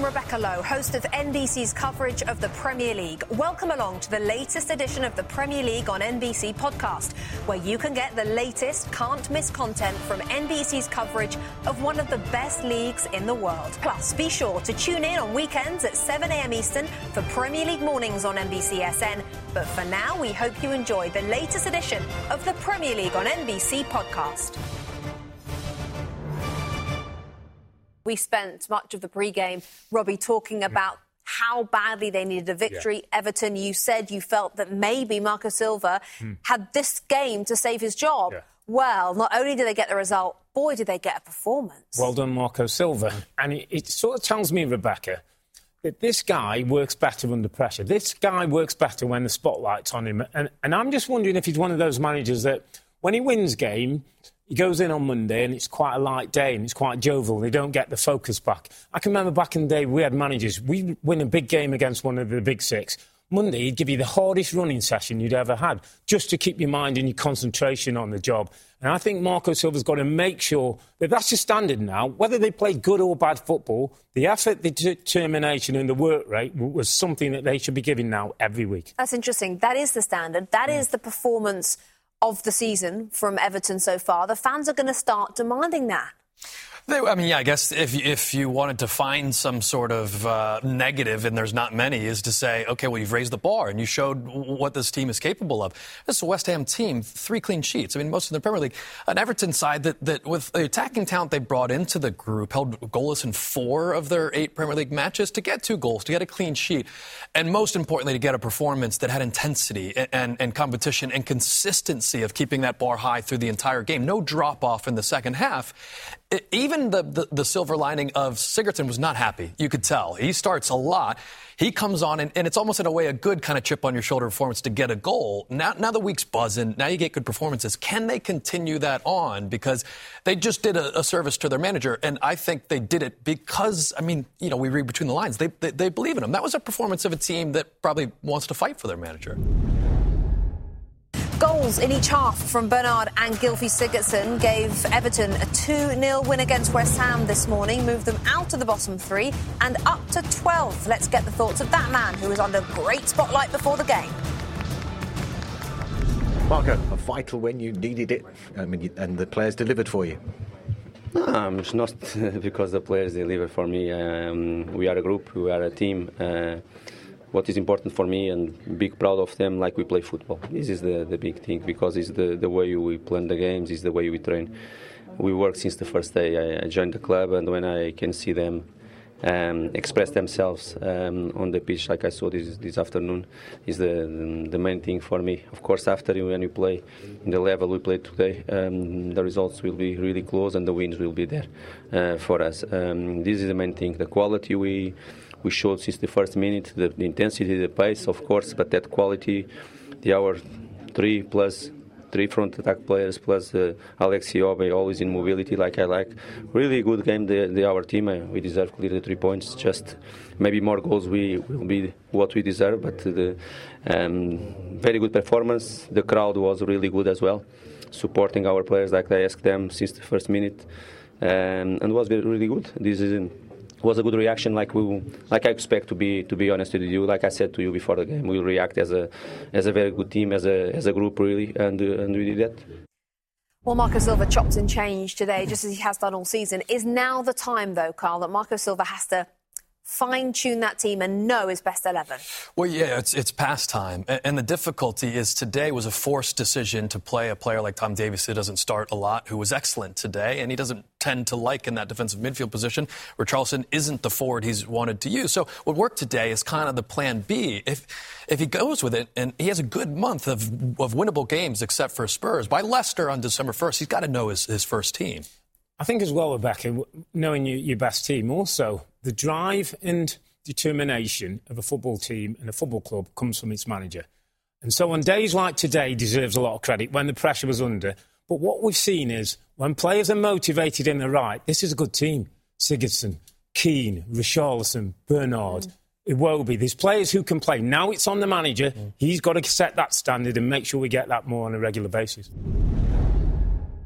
I'm Rebecca Lowe, host of NBC's coverage of the Premier League. Welcome along to the latest edition of the Premier League on NBC podcast, where you can get the latest, can't miss content from NBC's coverage of one of the best leagues in the world. Plus, be sure to tune in on weekends at 7 a.m. Eastern for Premier League mornings on NBCSN. But for now, we hope you enjoy the latest edition of the Premier League on NBC podcast. We spent much of the pre-game, Robbie, talking about how badly they needed a victory. Yeah. Everton, you said you felt that maybe Marco Silva hmm. had this game to save his job. Yeah. Well, not only did they get the result, boy, did they get a performance. Well done, Marco Silva. And it, it sort of tells me, Rebecca, that this guy works better under pressure. This guy works better when the spotlight's on him. And, and I'm just wondering if he's one of those managers that when he wins game, he goes in on Monday and it's quite a light day and it's quite jovial. They don't get the focus back. I can remember back in the day we had managers. We win a big game against one of the big six. Monday, he'd give you the hardest running session you'd ever had just to keep your mind and your concentration on the job. And I think Marco Silva's got to make sure that that's the standard now. Whether they play good or bad football, the effort, the determination, and the work rate was something that they should be giving now every week. That's interesting. That is the standard. That is the performance of the season from Everton so far. The fans are going to start demanding that. I mean, yeah, I guess if if you wanted to find some sort of uh, negative, and there's not many, is to say, okay, well, you've raised the bar and you showed what this team is capable of. This is a West Ham team, three clean sheets. I mean, most of the Premier League, an Everton side that, that with the attacking talent they brought into the group, held goalless in four of their eight Premier League matches to get two goals, to get a clean sheet, and most importantly, to get a performance that had intensity and, and, and competition and consistency of keeping that bar high through the entire game. No drop off in the second half. Even the, the, the silver lining of Sigurdsson was not happy. You could tell. He starts a lot. He comes on, and, and it's almost in a way a good kind of chip on your shoulder performance to get a goal. Now, now the week's buzzing. Now you get good performances. Can they continue that on? Because they just did a, a service to their manager, and I think they did it because, I mean, you know, we read between the lines. They, they, they believe in him. That was a performance of a team that probably wants to fight for their manager. Goals in each half from Bernard and Gylfi Sigurdsson gave Everton a 2 0 win against West Ham this morning, moved them out of the bottom three and up to 12th. Let's get the thoughts of that man who was under great spotlight before the game. Marco, a vital win. You needed it, I mean, and the players delivered for you. Um, it's not because the players deliver for me. Um, we are a group, we are a team. Uh, what is important for me and big proud of them like we play football. This is the, the big thing because it's the, the way we plan the games, it's the way we train. We work since the first day I, joined the club and when I can see them um, express themselves um, on the pitch like I saw this, this afternoon is the, the main thing for me. Of course, after when you play the level we played today, um, the results will be really close and the wins will be there uh, for us. Um, this is the main thing. The quality we we showed since the first minute, the, the intensity, the pace, of course, but that quality, the hour three plus three front attack players plus uh, Alex Iwobi always in mobility like I like. Really good game the, the our team. Uh, we deserve clearly three points. Just maybe more goals we will be what we deserve, but the um, very good performance. The crowd was really good as well, supporting our players like I asked them since the first minute, um, and was really good. This is was a good reaction like we like I expect to be to be honest with you like I said to you before the game we will react as a as a very good team as a as a group really and uh, and we did that Well, Marco Silva chopped and changed today, just as he has done all season. Is now the time, though, Kyle, that Marco Silva has to fine tune that team and know his best 11? Well, yeah, it's, it's past time. And the difficulty is today was a forced decision to play a player like Tom Davies who doesn't start a lot, who was excellent today, and he doesn't tend to like in that defensive midfield position where Richarlison isn't the forward he's wanted to use. So what worked today is kind of the plan B. If, if he goes with it, and he has a good month of, of winnable games except for Spurs, by Leicester on December 1st, he's got to know his, his first team. I think as well, Rebecca, knowing you, your best team, also the drive and determination of a football team and a football club comes from its manager. And so on days like today, deserves a lot of credit when the pressure was under. But what we've seen is when players are motivated in the right, this is a good team. Sigurdsson, Keane, Richarlison, Bernard, mm. Iwobi. There's players who can play. Now it's on the manager. Mm. He's got to set that standard and make sure we get that more on a regular basis.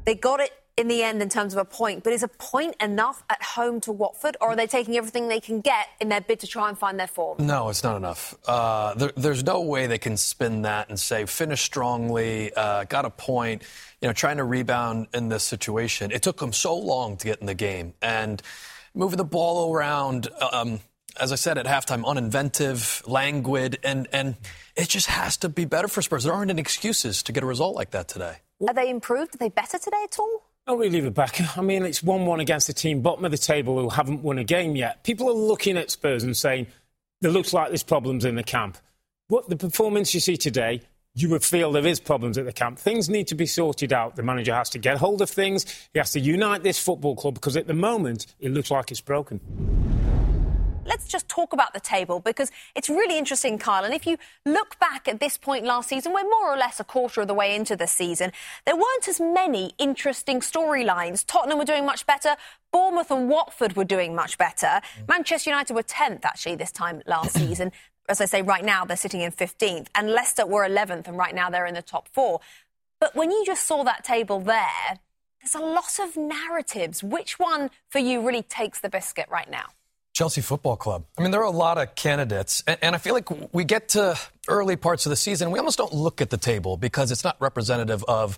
They got it in the end in terms of a point, but is a point enough at home to Watford, or are they taking everything they can get in their bid to try and find their form? No, it's not enough. Uh, there, there's no way they can spin that and say finish strongly, uh, got a point. You know, trying to rebound in this situation. It took them so long to get in the game, and moving the ball around. Um, as I said at halftime, uninventive, languid, and and it just has to be better for Spurs. There aren't any excuses to get a result like that today. Are they improved? Are they better today at all? Not really, Rebecca. I mean, it's 1 1 against a team bottom of the table who haven't won a game yet. People are looking at Spurs and saying, there looks like there's problems in the camp. What the performance you see today, you would feel there is problems at the camp. Things need to be sorted out. The manager has to get hold of things. He has to unite this football club because at the moment, it looks like it's broken let's just talk about the table because it's really interesting, Kyle. And if you look back at this point last season, we're more or less a quarter of the way into the season. There weren't as many interesting storylines. Tottenham were doing much better. Bournemouth and Watford were doing much better. Mm. Manchester United were 10th, actually, this time last season. As I say, right now they're sitting in 15th. And Leicester were 11th, and right now they're in the top four. But when you just saw that table there, there's a lot of narratives. Which one for you really takes the biscuit right now? Chelsea Football Club. I mean, there are a lot of candidates, and, and, I feel like we get to early parts of the season, we almost don't look at the table because it's not representative of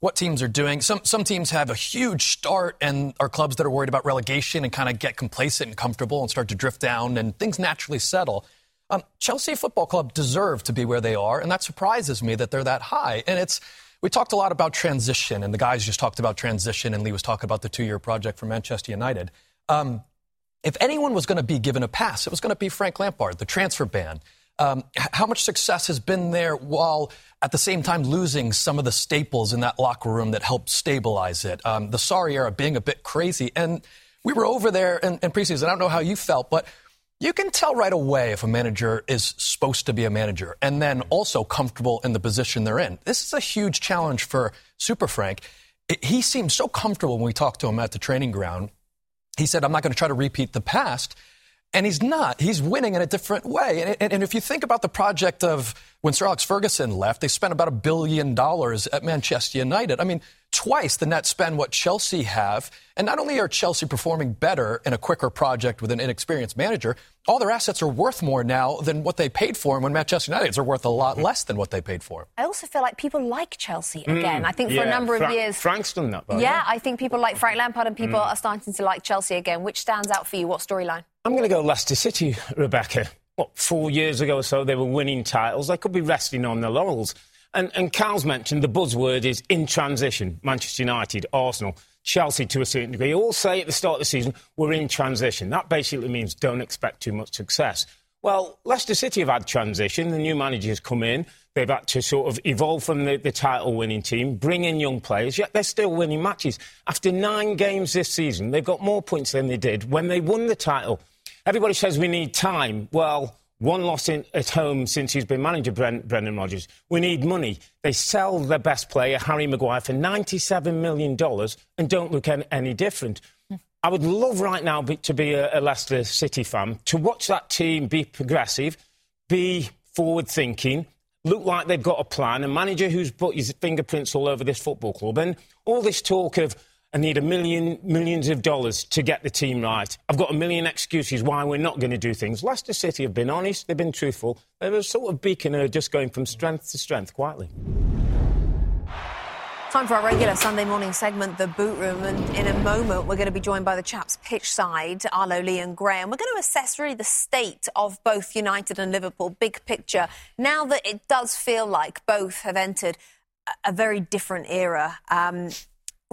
what teams are doing. Some some teams have a huge start and are clubs that are worried about relegation and kind of get complacent and comfortable and start to drift down, and things naturally settle. Um, Chelsea Football Club deserve to be where they are, and that surprises me that they're that high. And it's we talked a lot about transition, and the guys just talked about transition, and Lee was talking about the two-year project for Manchester United. Um, if anyone was going to be given a pass, it was going to be Frank Lampard, the transfer ban. Um, how much success has been there while at the same time losing some of the staples in that locker room that helped stabilize it? Um, the Sarri era being a bit crazy. And we were over there in, in preseason. I don't know how you felt, but you can tell right away if a manager is supposed to be a manager and then also comfortable in the position they're in. This is a huge challenge for Super Frank. It, he seemed so comfortable when we talked to him at the training ground he said, I'm not going to try to repeat the past. And he's not. He's winning in a different way. And, and, and, if you think about the project of when Sir Alex Ferguson left, they spent about a billion dollars at Manchester United. I mean, twice the net spend what Chelsea have. And not only are Chelsea performing better in a quicker project with an inexperienced manager, all their assets are worth more now than what they paid for them when Manchester United's are worth a lot less than what they paid for. I also feel like people like Chelsea mm, again. Mm, I think for yeah. a number Fra- of years. Frank's done that, yeah, yeah, I think people like Frank Lampard and people mm. are starting to like Chelsea again. Which stands out for you? What storyline? I'm going to go Leicester City, Rebecca. What, four years ago or so, they were winning titles. They could be resting on their laurels. And, and Kyle's mentioned the buzzword is in transition. Manchester United, Arsenal, Chelsea to a certain degree all say at the start of the season, we're in transition. That basically means don't expect too much success. Well, Leicester City have had transition. The new manager's come in. They've had to sort of evolve from the, the title winning team, bring in young players, yet they're still winning matches. After nine games this season, they've got more points than they did when they won the title. Everybody says we need time. Well, one loss in, at home since he's been manager, Brendan Rodgers. We need money. They sell their best player, Harry Maguire, for $97 million and don't look any, any different. I would love right now be, to be a, a Leicester City fan, to watch that team be progressive, be forward thinking, look like they've got a plan, a manager who's put his fingerprints all over this football club, and all this talk of I need a million, millions of dollars to get the team right. I've got a million excuses why we're not going to do things. Leicester City have been honest, they've been truthful. They're a sort of beacon of just going from strength to strength quietly. Time for our regular Sunday morning segment, The Boot Room. And in a moment, we're going to be joined by the chaps pitch side, Arlo, Lee, and Graeme. We're going to assess really the state of both United and Liverpool, big picture. Now that it does feel like both have entered a very different era. Um,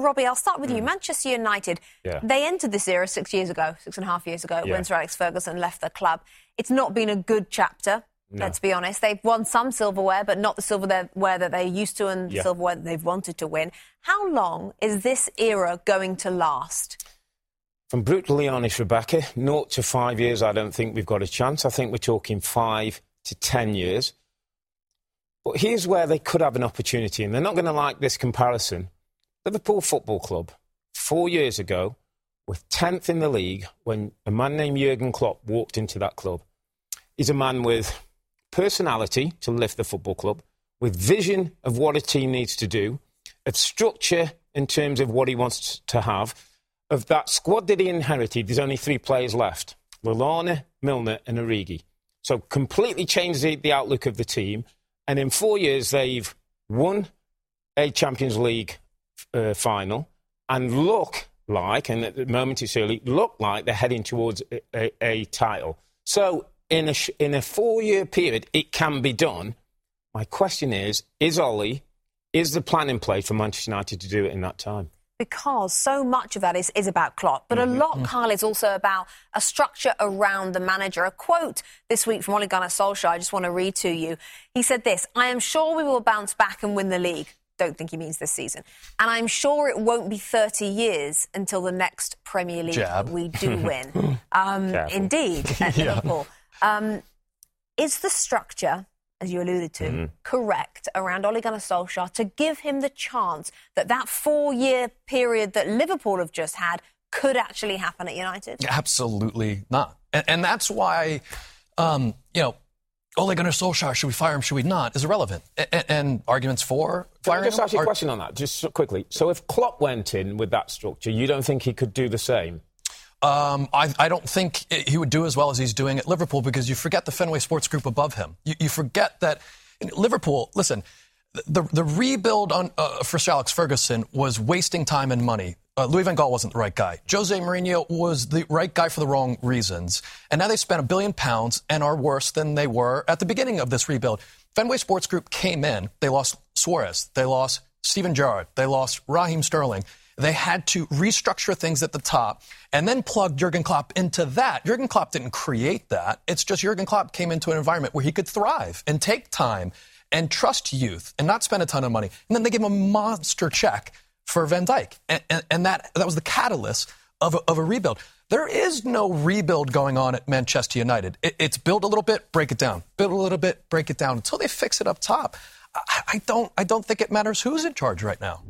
Robbie, I'll start with mm. you. Manchester United, yeah. they entered this era six years ago, six and a half years ago, yeah. when Sir Alex Ferguson left the club. It's not been a good chapter. No. Let's be honest. They've won some silverware, but not the silverware that they're used to and Yeah. silverware that they've wanted to win. How long is this era going to last? From brutally honest, Rebecca, naught to five years, I don't think we've got a chance. I think we're talking five to ten years. But here's where they could have an opportunity, and they're not going to like this comparison. Liverpool Football Club, four years ago, were 10th in the league when a man named Jurgen Klopp walked into that club. He's a man with personality to lift the football club, with vision of what a team needs to do, of structure in terms of what he wants to have. Of that squad that he inherited, there's only three players left Lallana, Milner, and Origi. So completely changed the, the outlook of the team. And in four years, they've won a Champions League uh, final and look like, and at the moment it's early, look like they're heading towards a, a, a title. So in a, in a four year period, it can be done. My question is Is Ole, is the plan in place for Manchester United to do it in that time? because so much of that is, is about Klopp. But a lot, Kyle, is also about a structure around the manager. A quote this week from Ole Gunnar Solskjaer, I just want to read to you. He said this I am sure we will bounce back and win the league. Don't think he means this season. And I'm sure it won't be 30 years until the next Premier League Jab. we do win. um, indeed, at Liverpool. Um, is the structure, as you alluded to, correct around Ole Gunnar Solskjaer to give him the chance that that four-year period that Liverpool have just had could actually happen at United? Absolutely not. And, and that's why, um, you know, Ole Gunnar Solskjaer, should we fire him, should we not, is irrelevant. And, and arguments for Can I just ask you a question on that, just quickly? So if Klopp went in with that structure, you don't think he could do the same? Um, I, I don't think he would do as well as he's doing at Liverpool because you forget the Fenway Sports Group above him. You, you forget that Liverpool, listen, the, the rebuild on, uh, for Sir Alex Ferguson was wasting time and money. Uh, Louis Van Gaal wasn't the right guy. Jose Mourinho was the right guy for the wrong reasons. And now they spent a billion pounds and are worse than they were at the beginning of this rebuild. Fenway Sports Group came in. They lost Suarez. They lost Steven Gerrard. They lost Raheem Sterling. They had to restructure things at the top and then plug Jurgen Klopp into that. Jurgen Klopp didn't create that. It's just Jurgen Klopp came into an environment where he could thrive and take time and trust youth and not spend a ton of money. And then they gave him a monster check for Van Dijk. And, and, and that, that was the catalyst of a, of a rebuild. There is no rebuild going on at Manchester United. It, it's build a little bit, break it down. Build a little bit, break it down until they fix it up top. I, I don't, I don't think it matters who's in charge right now.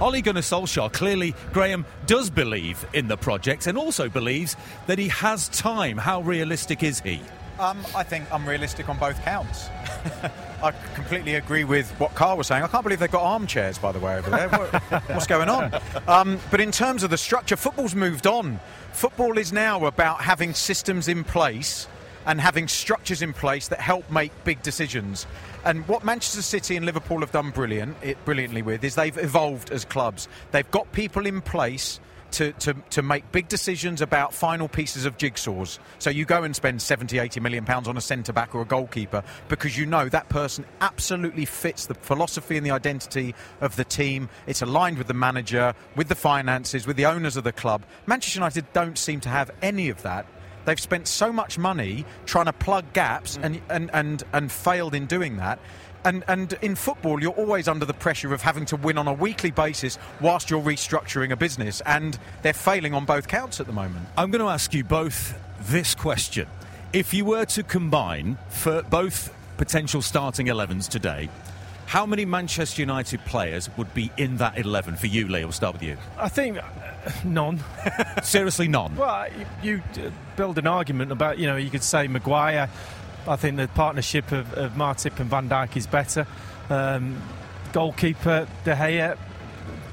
Ole Gunnar Solskjaer clearly, Graeme, does believe in the project and also believes that he has time. How realistic is he? Um, I think I'm realistic on both counts. I completely agree with what Kyle was saying. I can't believe they've got armchairs, by the way, over there. What, what's going on? Um, but in terms of the structure, football's moved on. Football is now about having systems in place and having structures in place that help make big decisions. And what Manchester City and Liverpool have done brilliant, it, brilliantly with is they've evolved as clubs. They've got people in place to, to, to make big decisions about final pieces of jigsaws. So you go and spend 70, 80 million pounds on a centre back or a goalkeeper because you know that person absolutely fits the philosophy and the identity of the team. It's aligned with the manager, with the finances, with the owners of the club. Manchester United don't seem to have any of that. They've spent so much money trying to plug gaps mm. and, and, and, and failed in doing that. And, and in football, you're always under the pressure of having to win on a weekly basis whilst you're restructuring a business. And they're failing on both counts at the moment. I'm going to ask you both this question. If you were to combine for both potential starting 11s today, how many Manchester United players would be in that 11 for you, Lee? We'll start with you. I think uh, none. Seriously, none. Well, you, you uh, build an argument about, you know, you could say Maguire. I think the partnership of, of Matip and Van Dijk is better. Um, goalkeeper De Gea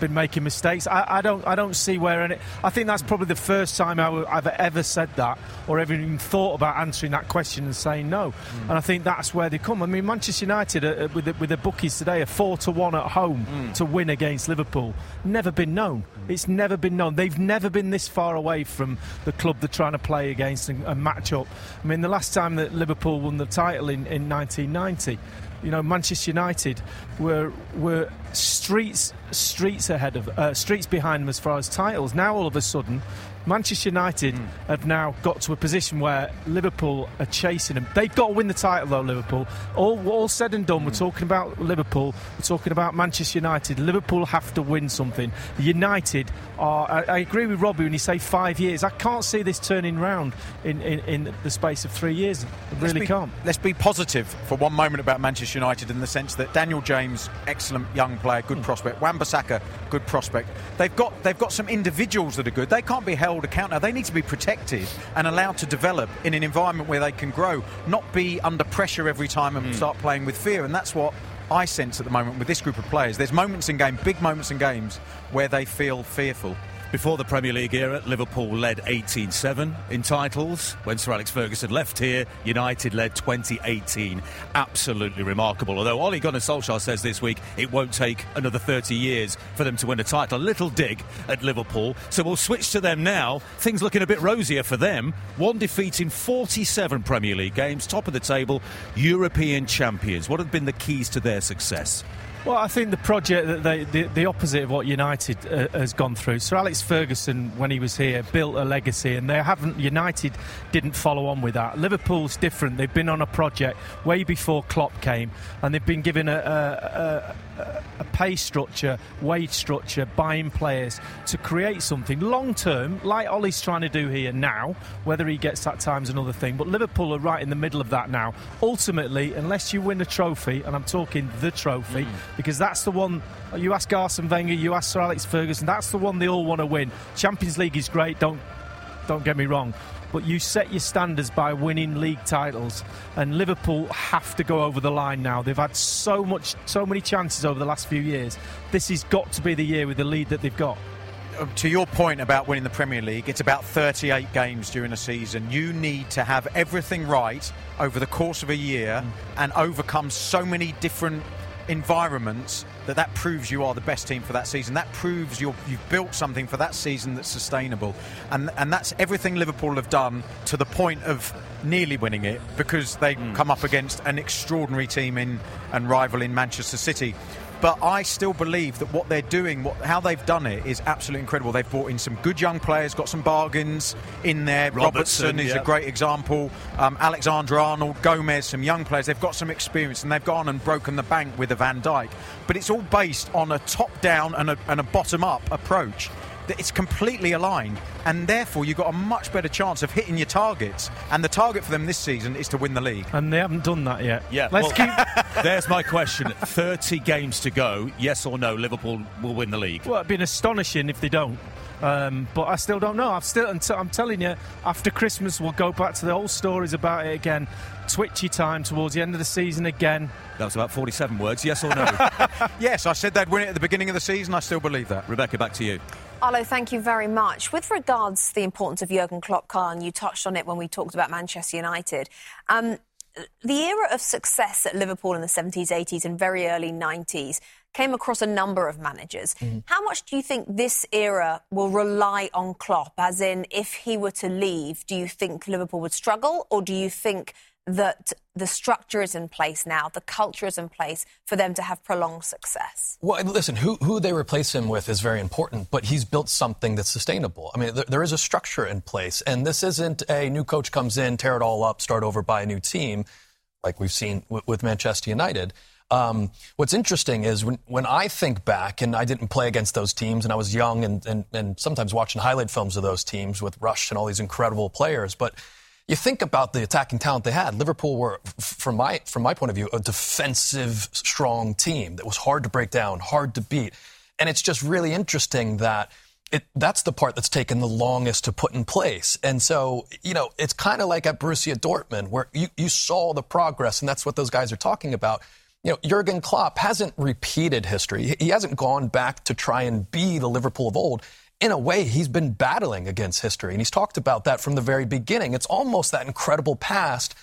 been making mistakes. I, I don't I don't see where any. I think that's probably the first time I I've ever said that or ever even thought about answering that question and saying no. Hmm. And I think that's where they come. I mean, Manchester United uh, uh, with the, with the bookies today are four to one at home hmm. to win against Liverpool. Never been known. Hmm. It's never been known. They've never been this far away from the club they're trying to play against and, and match up. I mean, the last time that Liverpool won the title in, in 1990 you know, Manchester United were were streets streets ahead of uh, streets behind them as far as titles. Now all of a sudden, Manchester United mm. have now got to a position where Liverpool are chasing them. They've got to win the title though. Liverpool. All all said and done, mm. we're talking about Liverpool. We're talking about Manchester United. Liverpool have to win something. United are. I, I agree with Robbie when you say five years. I can't see this turning round in, in, in the space of three years. I really be, can't. Let's be positive for one moment about Manchester United in the sense that Daniel James, excellent young player, good prospect. Wan-Bissaka, good prospect. They've got they've got some individuals that are good. They can't be held accountable. They need to be protected and allowed to develop in an environment where they can grow, not be under pressure every time and mm. start playing with fear. And that's what I sense at the moment with this group of players. There's moments in game, big moments in games, where they feel fearful. Before the Premier League era, Liverpool led 18 7 in titles. When Sir Alex Ferguson left here, United led 2018. Absolutely remarkable. Although Ole Gunnar Solskjaer says this week it won't take another 30 years for them to win a title. A little dig at Liverpool. So we'll switch to them now. Things looking a bit rosier for them. One defeat in 47 Premier League games, top of the table, European champions. What have been the keys to their success? Well, I think the project that they, the, the opposite of what United uh, has gone through. Sir Alex Ferguson, when he was here, built a legacy, and they haven't. United didn't follow on with that. Liverpool's different. They've been on a project way before Klopp came, and they've been given a, a, a, a pay structure, wage structure, buying players to create something long term, like Ole's trying to do here now. Whether he gets that time is another thing. But Liverpool are right in the middle of that now. Ultimately, unless you win a trophy, and I'm talking the trophy. Mm because that's the one. You ask Arsene Wenger, you ask Sir Alex Ferguson. That's the one they all want to win. Champions League is great. Don't don't get me wrong. But you set your standards by winning league titles, and Liverpool have to go over the line now. They've had so much, so many chances over the last few years. This has got to be the year with the lead that they've got uh, to your point about winning the Premier League, it's about 38 games during a season. You need to have everything right over the course of a year mm. and overcome so many different environments that that proves you are the best team for that season. That proves you have built something for that season that's sustainable, and and that's everything Liverpool have done to the point of nearly winning it because they mm. come up against an extraordinary team in and rival in Manchester City. But I still believe that what they're doing, what, how they've done it, is absolutely incredible. They've brought in some good young players, got some bargains in there. Robertson, Robertson is a great example. Um, Alexander Arnold, Gomez, some young players. They've got some experience and they've gone and broken the bank with a Van Dijk. But it's all based on a top down and a, and a bottom up approach that it's completely aligned, and therefore you've got a much better chance of hitting your targets. And the target for them this season is to win the league. And they haven't done that yet. Yeah. Let's well, keep. there's my question: thirty games to go. Yes or no? Liverpool will win the league. Well, it'd be astonishing if they don't. Um, but I still don't know. I'm still. I'm telling you, after Christmas, we'll go back to the old stories about it again. Twitchy time towards the end of the season again. That was about 47 words. Yes or no? yes, I said they'd win it at the beginning of the season. I still believe that. Rebecca, back to you. Arlo, thank you very much. With regards to the importance of Jurgen Klopp, Kyle, you touched on it when we talked about Manchester United. Um, the era of success at Liverpool in the 70s, 80s, and very early 90s came across a number of managers. Mm-hmm. How much do you think this era will rely on Klopp? As in, if he were to leave, do you think Liverpool would struggle, or do you think that the structure is in place now, the culture is in place for them to have prolonged success. Well, listen, who, who they replace him with is very important, but he's built something that's sustainable. I mean, there, there is a structure in place, and this isn't a new coach comes in, tear it all up, start over buy a new team, like we've seen with Manchester United. Um, what's interesting is when, when I think back, and I didn't play against those teams, and I was young and, and, and sometimes watching highlight films of those teams with Rush and all these incredible players, but – you think about the attacking talent they had. Liverpool were, from my from my point of view, a defensive, strong team that was hard to break down, hard to beat, and it's just really interesting that. It, that's the part that's taken the longest to put in place. And so, you know, it's kind of like at Borussia Dortmund, where you, you saw the progress, and that's what those guys are talking about. You know, Jurgen Klopp hasn't repeated history. He hasn't gone back to try and be the Liverpool of old in a way, he's been battling against history. And he's talked about that from the very beginning. It's almost that incredible past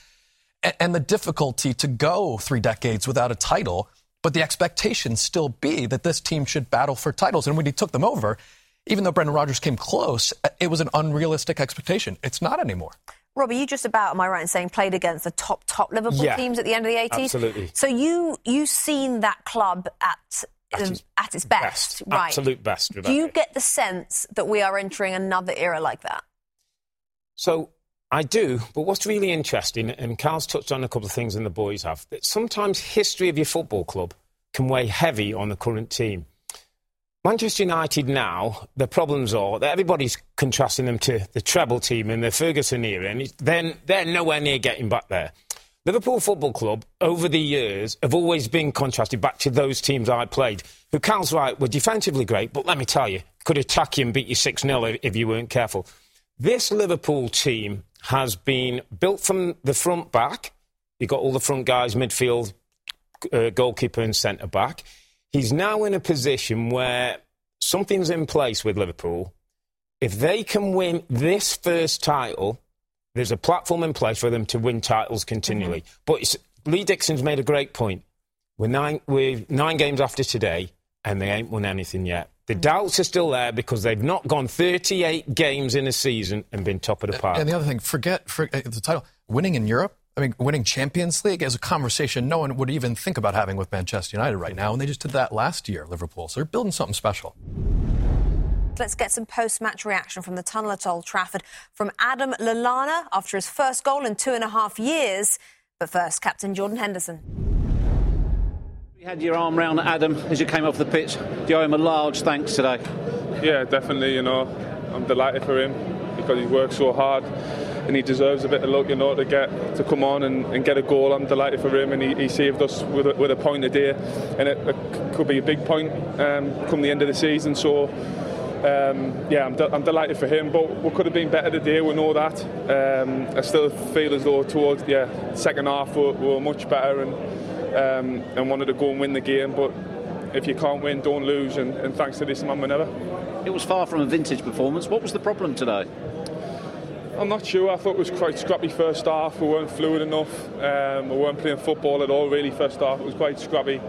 and the difficulty to go three decades without a title. But the expectations still be that this team should battle for titles. And when he took them over, even though Brendan Rodgers came close, it was an unrealistic expectation. It's not anymore. Robbie, you just about, am I right in saying, played against the top, top Liverpool yeah, teams at the end of the 80s? Absolutely. So you, you've seen that club at at At its, at its best, right? Absolute best. Do you get the sense that we are entering another era like that? So I do, but what's really interesting, and Kyle's touched on a couple of things and the boys have, that sometimes history of your football club can weigh heavy on the current team. Manchester United now, the problems are that everybody's contrasting them to the treble team in the Ferguson era, and then they're nowhere near getting back there. Liverpool Football Club, over the years, have always been contrasted back to those teams I played, who Kyle's right, were defensively great, but let me tell you, could attack you and beat you 6 0 if you weren't careful. This Liverpool team has been built from the front back. You've got all the front guys, midfield, uh, goalkeeper, and centre back. He's now in a position where something's in place with Liverpool. If they can win this first title, there's a platform in place for them to win titles continually. Mm-hmm. But it's, Lee Dixon's made a great point. We're nine, we're nine games after today, and they ain't won anything yet. The mm-hmm. doubts are still there because they've not gone 38 games in a season and been top of the park. And the other thing, forget, forget the title. Winning in Europe, I mean, winning Champions League is a conversation no one would even think about having with Manchester United right now. And they just did that last year, Liverpool. So they're building something special. Let's get some post-match reaction from the tunnel at Old Trafford from Adam Lallana after his first goal in two and a half years. But first, Captain Jordan Henderson. You had your arm round Adam as you came off the pitch. Do you owe him a large thanks today? Yeah, definitely. You know, I'm delighted for him because he works so hard and he deserves a bit of luck, you know, to get to come on and, and get a goal. I'm delighted for him, and he, he saved us with a, with a point a day, and it, it could be a big point um, come the end of the season. So. Um, yeah, I'm, de- I'm delighted for him, but we could have been better today. We know that. Um, I still feel as though towards yeah, second half we we were much better and um, and wanted to go and win the game. But if you can't win, don't lose. And, and thanks to this man, we never. It was far from a vintage performance. What was the problem today? I'm not sure. I thought it was quite scrappy first half. We weren't fluid enough. Um, we weren't playing football at all, really. First half, it was quite scrappy.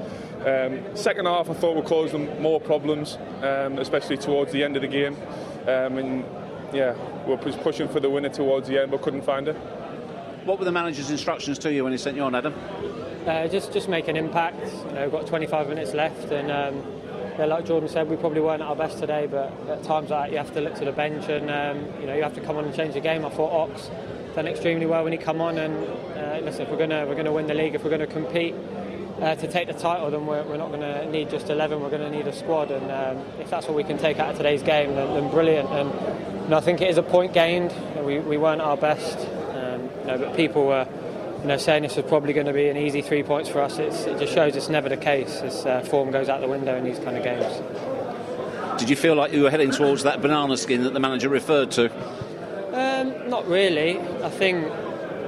Um, second half, I thought we caused them more problems, um, especially towards the end of the game. Um, and yeah, we were pushing for the winner towards the end, but couldn't find it. What were the manager's instructions to you when he sent you on, Adam? Uh, just just make an impact. You know, we've got 25 minutes left, and um, yeah, like Jordan said, we probably weren't at our best today. But at times like that, you have to look to the bench, and um, you know, you have to come on and change the game. I thought Ox done extremely well when he come on, and uh, listen, if we're gonna we're gonna win the league, if we're gonna compete. Uh, to take the title, then we're, we're not going to need just 11. We're going to need a squad, and um, if that's what we can take out of today's game, then, then brilliant. And you know, I think it is a point gained. We, we weren't our best, um, you know, but people were you know, saying this was probably going to be an easy three points for us. It's, it just shows it's never the case. This uh, form goes out the window in these kind of games. Did you feel like you were heading towards that banana skin that the manager referred to? Um, not really. I think,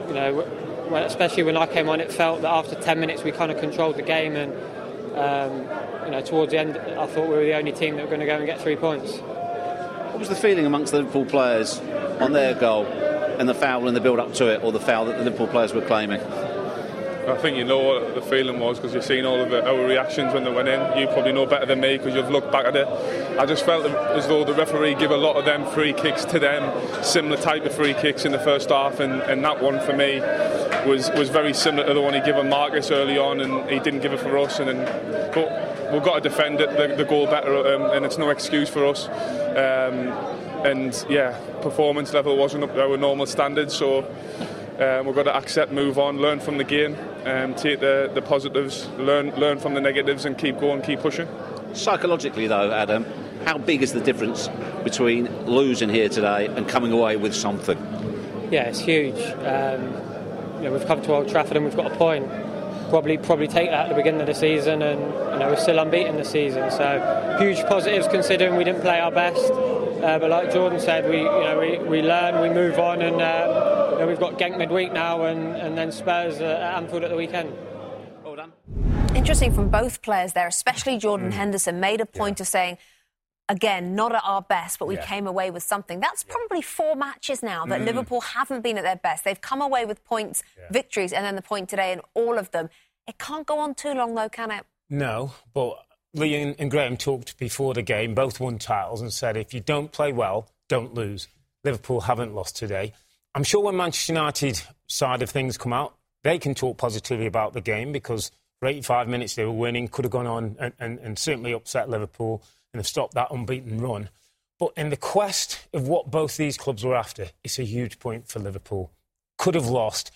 you know, well, especially when I came on, it felt that after 10 minutes we kind of controlled the game, and um, you know, towards the end, I thought we were the only team that were going to go and get three points. What was the feeling amongst the Liverpool players on their goal and the foul and the build up to it, or the foul that the Liverpool players were claiming? I think you know what the feeling was because you've seen all of the, our reactions when they went in. You probably know better than me because you've looked back at it. I just felt as though the referee gave a lot of them free kicks to them, similar type of free kicks in the first half, and, and that one for me was was very similar to the one he gave Marcus early on, and he didn't give it for us. And then, but we've got to defend it, the, the goal better, um, and it's no excuse for us. Um, and yeah, performance level wasn't up to our normal standards, so. Um, we've got to accept, move on, learn from the game, um, take the, the positives, learn learn from the negatives, and keep going, keep pushing. Psychologically, though, Adam, how big is the difference between losing here today and coming away with something? Yeah, it's huge. Um, you know, we've come to Old Trafford and we've got a point. Probably, probably take that at the beginning of the season, and you know we're still unbeaten this season. So huge positives considering we didn't play our best. Uh, but like Jordan said, we you know we, we learn, we move on, and uh, you know, we've got Genk midweek now, and, and then Spurs at Anfield at the weekend. Well done. Interesting from both players there, especially Jordan Henderson, made a point of saying, again, not at our best, but we Yeah. came away with something. That's probably four matches now that Liverpool haven't been at their best. They've come away with points, victories, and then the point today in all of them. It can't go on too long, though, can it? No, but Lee and, Graeme talked before the game, both won titles, and said if you don't play well, don't lose. Liverpool haven't lost today. I'm sure when Manchester United side of things come out, they can talk positively about the game because For 85 minutes, they were winning, could have gone on and, and, and certainly upset Liverpool and have stopped that unbeaten run. But in the quest of what both these clubs were after, it's a huge point for Liverpool. Could have lost.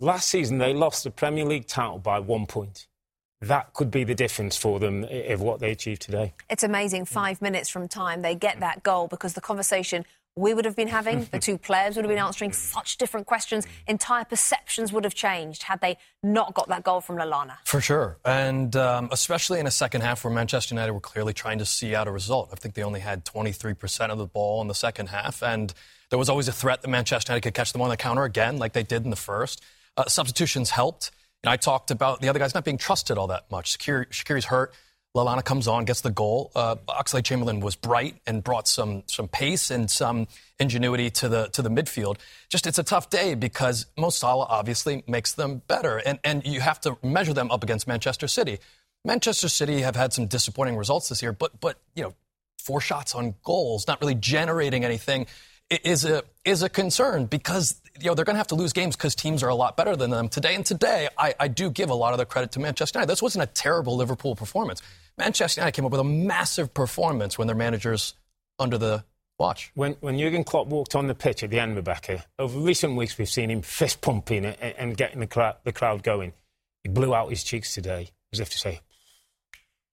Last season, they lost the Premier League title by one point that could be the difference for them of what they achieve today. It's amazing. Mm. Five minutes from time, they get mm. that goal because the conversation we would have been having, the two players would have been mm. answering such different questions. Entire perceptions would have changed had they not got that goal from Lallana. For sure. And um, especially in a second half where Manchester United were clearly trying to see out a result. I think they only had 23% of the ball in the second half. And there was always a threat that Manchester United could catch them on the counter again, like they did in the first. Uh, substitutions helped. And I talked about the other guys not being trusted all that much. Shaqiri, Shaqiri's hurt. Lallana comes on, gets the goal. Uh, Oxlade Chamberlain was bright and brought some some pace and some ingenuity to the to the midfield. Just it's a tough day because Mo Salah obviously makes them better, and and you have to measure them up against Manchester City. Manchester City have had some disappointing results this year, but but you know, four shots on goals, not really generating anything is a is a concern because you know they're going to have to lose games because teams are a lot better than them today. And today, I, I, do give a lot of the credit to Manchester United. This wasn't a terrible Liverpool performance. Manchester United came up with a massive performance when their managers under the watch. When when Jurgen Klopp walked on the pitch at the end, Rebecca, over recent weeks we've seen him fist pumping and, and getting the crowd, the crowd going. He blew out his cheeks today, as if to say,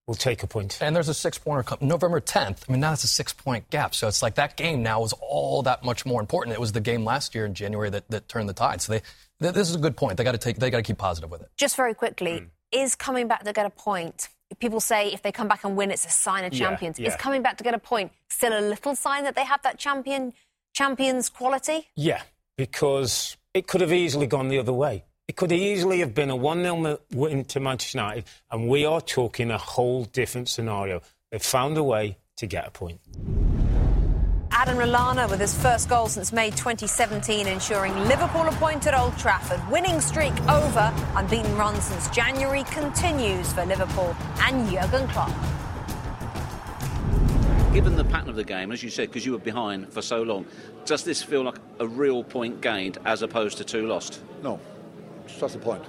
will take a point. And there's a six pointer November 10th. I mean, now it's a six point gap. So it's like that game now is all that much more important. It was the game last year in January that, that turned the tide. So they, this is a good point. They got to take, they got to keep positive with it. Just very quickly, mm. is coming back to get a point? People say if they come back and win, it's a sign of champions. Yeah, yeah. Is coming back to get a point still a little sign that they have that champion champions quality? Yeah, because it could have easily gone the other way. It could easily have been a 1 0 win to Manchester United, and we are talking a whole different scenario. They've found a way to get a point. Adam Lallana with his first goal since May 2017, ensuring Liverpool a point at Old Trafford. Winning streak over. Unbeaten run since January continues for Liverpool and Jurgen Klopp. Given the pattern of the game, as you said, because you were behind for so long, does this feel like a real point gained as opposed to two lost? No, just a point.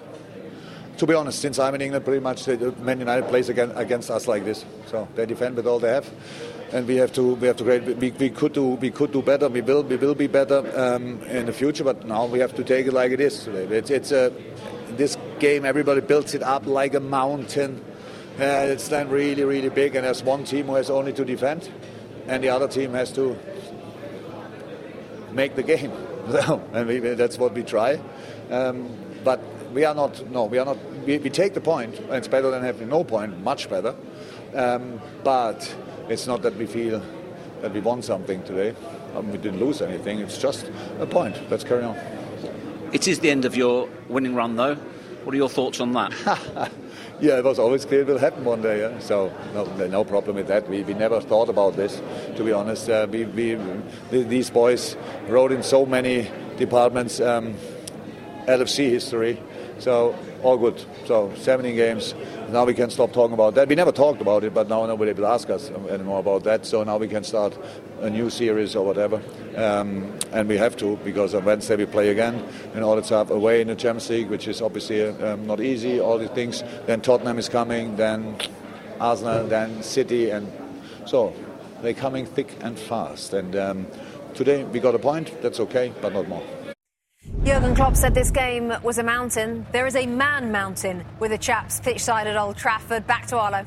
To be honest, since I'm in England, pretty much the Man United plays against, us like this. So they defend with all they have, and we have to we have to great. We, we could do we could do better. We will we will be better um, in the future, but now we have to take it like it is. It's it's a this game. Everybody builds it up like a mountain. Uh, it's then really really big, and there's one team who has only to defend, and the other team has to make the game. And we, that's what we try. Um, but we are not, no, we are not, we, we take the point, and it's better than having no point, much better. Um, but it's not that we feel that we won something today. Um, we didn't lose anything, it's just a point. Let's carry on. It is the end of your winning run, though. What are your thoughts on that? yeah, it was always clear it will happen one day. Yeah? So no, no problem with that. We, we never thought about this, to be honest. Uh, we, we, these boys wrote in so many departments. Um, LFC history. So all good. So 17 games. Now we can stop talking about that. We never talked about it, but now nobody will ask us anymore about that. So now we can start a new series or whatever. Um, and we have to because on Wednesday we play again in order to have away in the Champions League, which is obviously um, not easy. All these things. Then Tottenham is coming. Then Arsenal. Then City. And so they're coming thick and fast. And um, today we got a point. That's okay, but not more. Jurgen Klopp said this game was a mountain. There is a man mountain with the chaps pitchside at Old Trafford. Back to Arlo.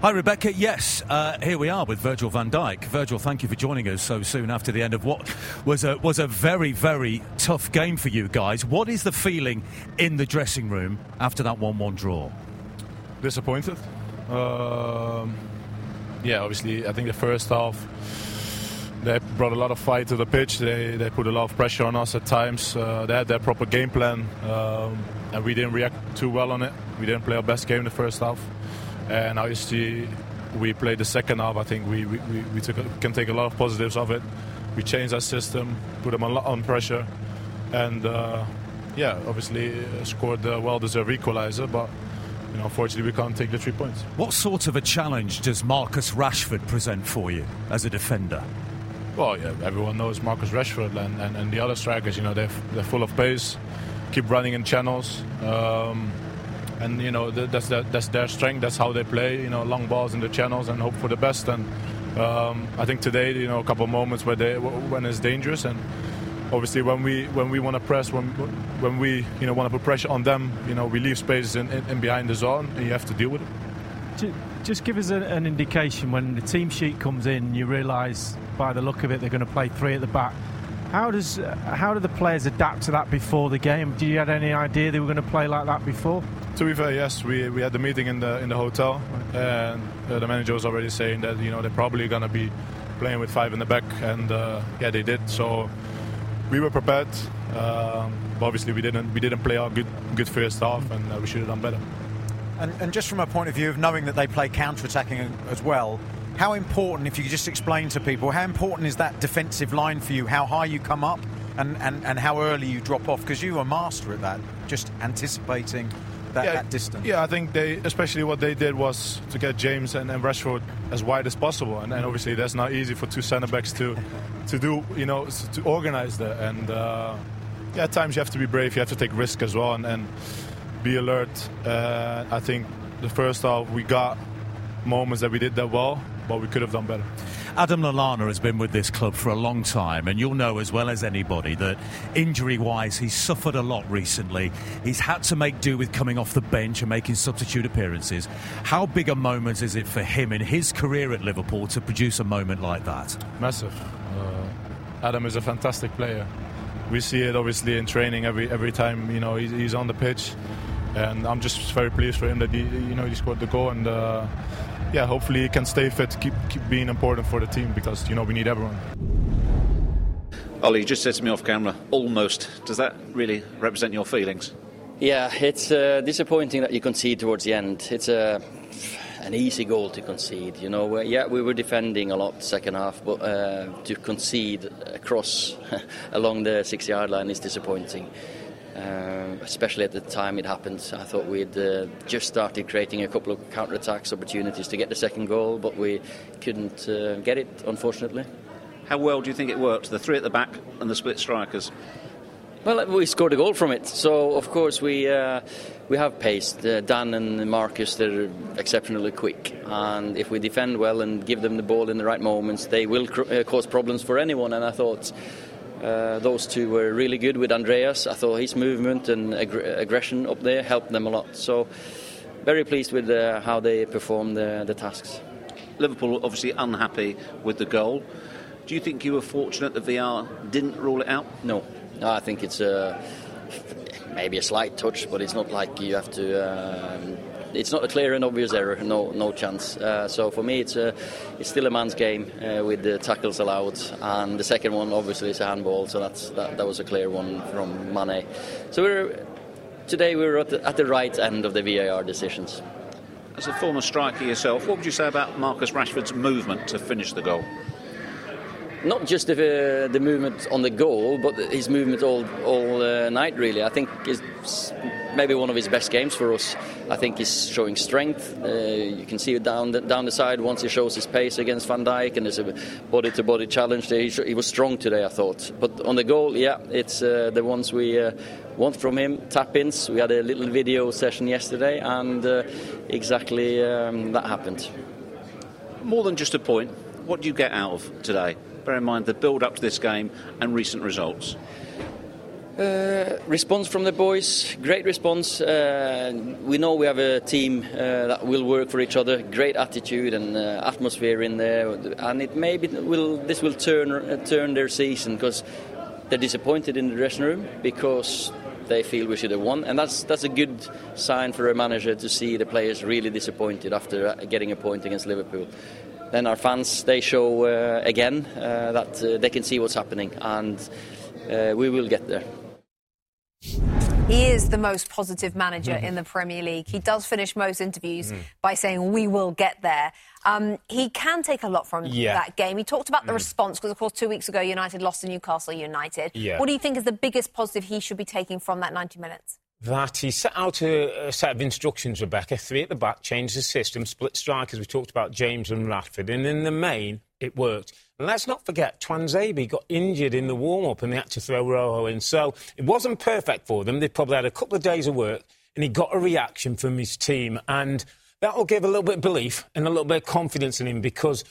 Hi, Rebecca. Yes, uh, here we are with Virgil van Dijk. Virgil, thank you for joining us so soon after the end of what was a, was a very, very tough game for you guys. What is the feeling in the dressing room after that 1 1 draw? Disappointed. Um, yeah, obviously, I think the first half they brought a lot of fight to the pitch. They, they put a lot of pressure on us at times. Uh, they had their proper game plan, um, and we didn't react too well on it. We didn't play our best game in the first half. And obviously, we played the second half. I think we, we, we took, can take a lot of positives of it. We changed our system, put them on, on pressure, and uh, yeah, obviously uh, scored a well-deserved equaliser. But you know, unfortunately, we can't take the three points. What sort of a challenge does Marcus Rashford present for you as a defender? Well, yeah, everyone knows Marcus Rashford and, and, and the other strikers. You know, they're they're full of pace. keep running in channels. Um, and you know that's that's their strength. That's how they play. You know, long balls in the channels and hope for the best. And um, I think today, you know, a couple of moments where they when it's dangerous and obviously when we when we want to press when when we you know want to put pressure on them you know we leave spaces in, in, in behind the zone and you have to deal with it just give us an indication when the team sheet comes in you realise by the look of it they're going to play three at the back how does how do the players adapt to that before the game? Did you had any idea they were going to play like that before? To be fair, yes, we, we had the meeting in the in the hotel, and uh, the manager was already saying that you know they're probably going to be playing with five in the back, and uh, yeah, they did. So we were prepared. Um, obviously, we didn't we didn't play our good good first half, and uh, we should have done better. And, and just from a point of view of knowing that they play counter-attacking as well, how important, if you could just explain to people, how important is that defensive line for you? How high you come up and, and, and how early you drop off? Because you are a master at that, just anticipating that, yeah, that, distance. Yeah, I think they, especially what they did was to get James and, and Rashford as wide as possible, and, and, obviously that's not easy for two centre backs to to do, you know, to organise that. And uh, yeah, at times you have to be brave, you have to take risk as well, and, and be alert. Uh, I think the first half we got moments that we did that well, but we could have done better. Adam Lallana has been with this club for a long time, and you'll know as well as anybody that injury wise, he's suffered a lot recently. He's had to make do with coming off the bench and making substitute appearances. How big a moment is it for him in his career at Liverpool to produce a moment like that? Massive. Uh, Adam is a fantastic player. We see it obviously in training every every time you know he's, he's on the pitch, and I'm just very pleased for him that he you know he scored the goal and. Uh, yeah, hopefully he can stay fit, keep keep being important for the team because you know we need everyone. Ollie, you just said to me off camera, almost. Does that really represent your feelings? Yeah, it's uh, disappointing that you concede towards the end. It's a an easy goal to concede. You know, yeah, we were defending a lot second half, but uh, to concede across along the six-yard line is disappointing. Uh, especially at the time it happened. I thought we'd uh, just started creating a couple of counter-attacks opportunities to get the second goal, but we couldn't uh, get it, unfortunately. How well do you think it worked, the three at the back and the split strikers? Well, we scored a goal from it, so of course we uh, we have pace. Uh, Dan and Marcus, they're exceptionally quick, and if we defend well and give them the ball in the right moments, they will cr- cause problems for anyone. And I thought uh, those two were really good with Andreas. I thought his movement and ag- aggression up there helped them a lot. So, very pleased with uh, how they performed the, the tasks. Liverpool obviously unhappy with the goal. Do you think you were fortunate that VAR didn't rule it out? No, no I think it's a, maybe a slight touch, but it's not like you have to. Um, it's not a clear and obvious error. No, no chance. Uh, so for me, it's a, it's still a man's game uh, with the tackles allowed, and the second one obviously is a handball. So that's that, that was a clear one from Mane. So we're today we're at the, at the right end of the VAR decisions. As a former striker yourself, what would you say about Marcus Rashford's movement to finish the goal? Not just the, the movement on the goal, but his movement all all uh, night. Really, I think is maybe one of his best games for us. I think he's showing strength. Uh, you can see it down the, down the side once he shows his pace against Van Dijk, and there's a body-to-body challenge. There. He, he, was strong today, I thought. But on the goal, yeah, it's uh, the ones we uh, want from him. Tap-ins. We had a little video session yesterday, and uh, exactly um, that happened. More than just a point. What do you get out of today? Bear in mind the build up to this game and recent results. Uh, response from the boys, great response. Uh, we know we have a team uh, that will work for each other. Great attitude and uh, atmosphere in there, and it maybe will this will turn uh, turn their season because they're disappointed in the dressing room because they feel we should have won, and that's that's a good sign for a manager to see the players really disappointed after uh, getting a point against Liverpool then our fans they show uh, again uh, that uh, they can see what's happening, and uh, we will get there. He is the most positive manager mm-hmm. in the Premier League. He does finish most interviews mm. by saying, We will get there. Um, he can take a lot from yeah. that game. He talked about the mm. response because, of course, two weeks ago, United lost to Newcastle United. Yeah. What do you think is the biggest positive he should be taking from that 90 minutes? That he set out a, a, set of instructions, Rebecca, three at the back, changed the system, split strikers. We talked about James and Rashford, and in the main, it worked. And let's not forget, Tuanzebe got injured in the warm up and they had to throw Rojo in. So it wasn't perfect for them. They probably had a couple of days of work and he got a reaction from his team. And that will give a little bit of belief and a little bit of confidence in him because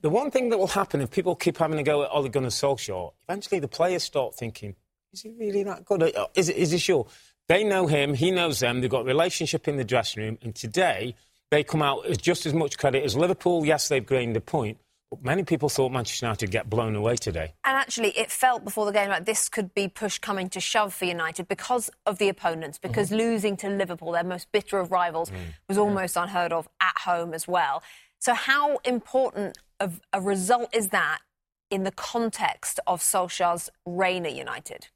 the one thing that will happen if people keep having a go at Ole Gunnar Solskjaer, eventually the players start thinking, is he really that good? Uh, is, is he sure? They know him, he knows them, they've got a relationship in the dressing room, and today they come out as just as much credit as Liverpool. Yes, they've gained a point, but many people thought Manchester United get blown away today. And actually, it felt before the game like this could be push coming to shove for United because of the opponents, because mm-hmm. losing to Liverpool, their most bitter of rivals, mm. was almost yeah. unheard of at home as well. So, how important of a result is that in the context of Solskjaer's reign at United?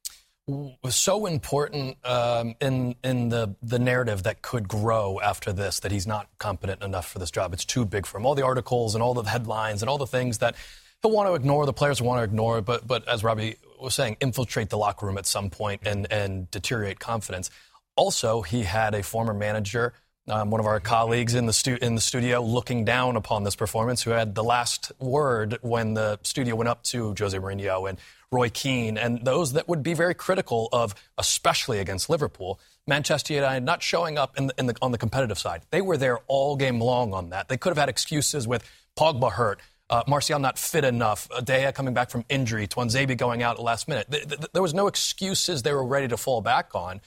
Was so important um, in in the the narrative that could grow after this that he's not competent enough for this job. It's too big for him. All the articles and all the headlines and all the things that he'll want to ignore, the players want to ignore, but but as Robbie was saying, infiltrate the locker room at some point and and deteriorate confidence. Also, he had a former manager um, one of our colleagues in the, stu- in the studio looking down upon this performance, who had the last word when the studio went up to Jose Mourinho and Roy Keane, and those that would be very critical of, especially against Liverpool, Manchester United not showing up in the, in the, on the competitive side. They were there all game long on that. They could have had excuses with Pogba hurt, uh, Martial not fit enough, Dea coming back from injury, Tuanzebe going out at last minute. Th- th- there was no excuses they were ready to fall back on.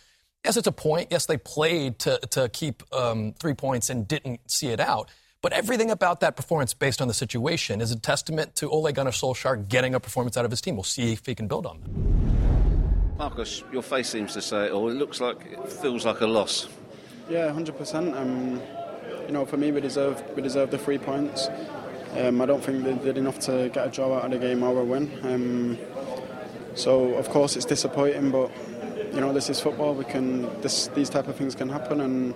Yes, it's a point. Yes, they played to, to keep um, three points and didn't see it out. But everything about that performance, based on the situation, is a testament to Ole Gunnar Solskjaer getting a performance out of his team. We'll see if he can build on that. Marcus, your face seems to say it all. It looks like it feels like a loss. Yeah, hundred um, percent. You know, for me, we deserve we deserve the three points. Um, I don't think they did enough to get a draw out of the game or a win. Um, so, of course, it's disappointing, but you know, this is football. We can this, these type of things can happen, and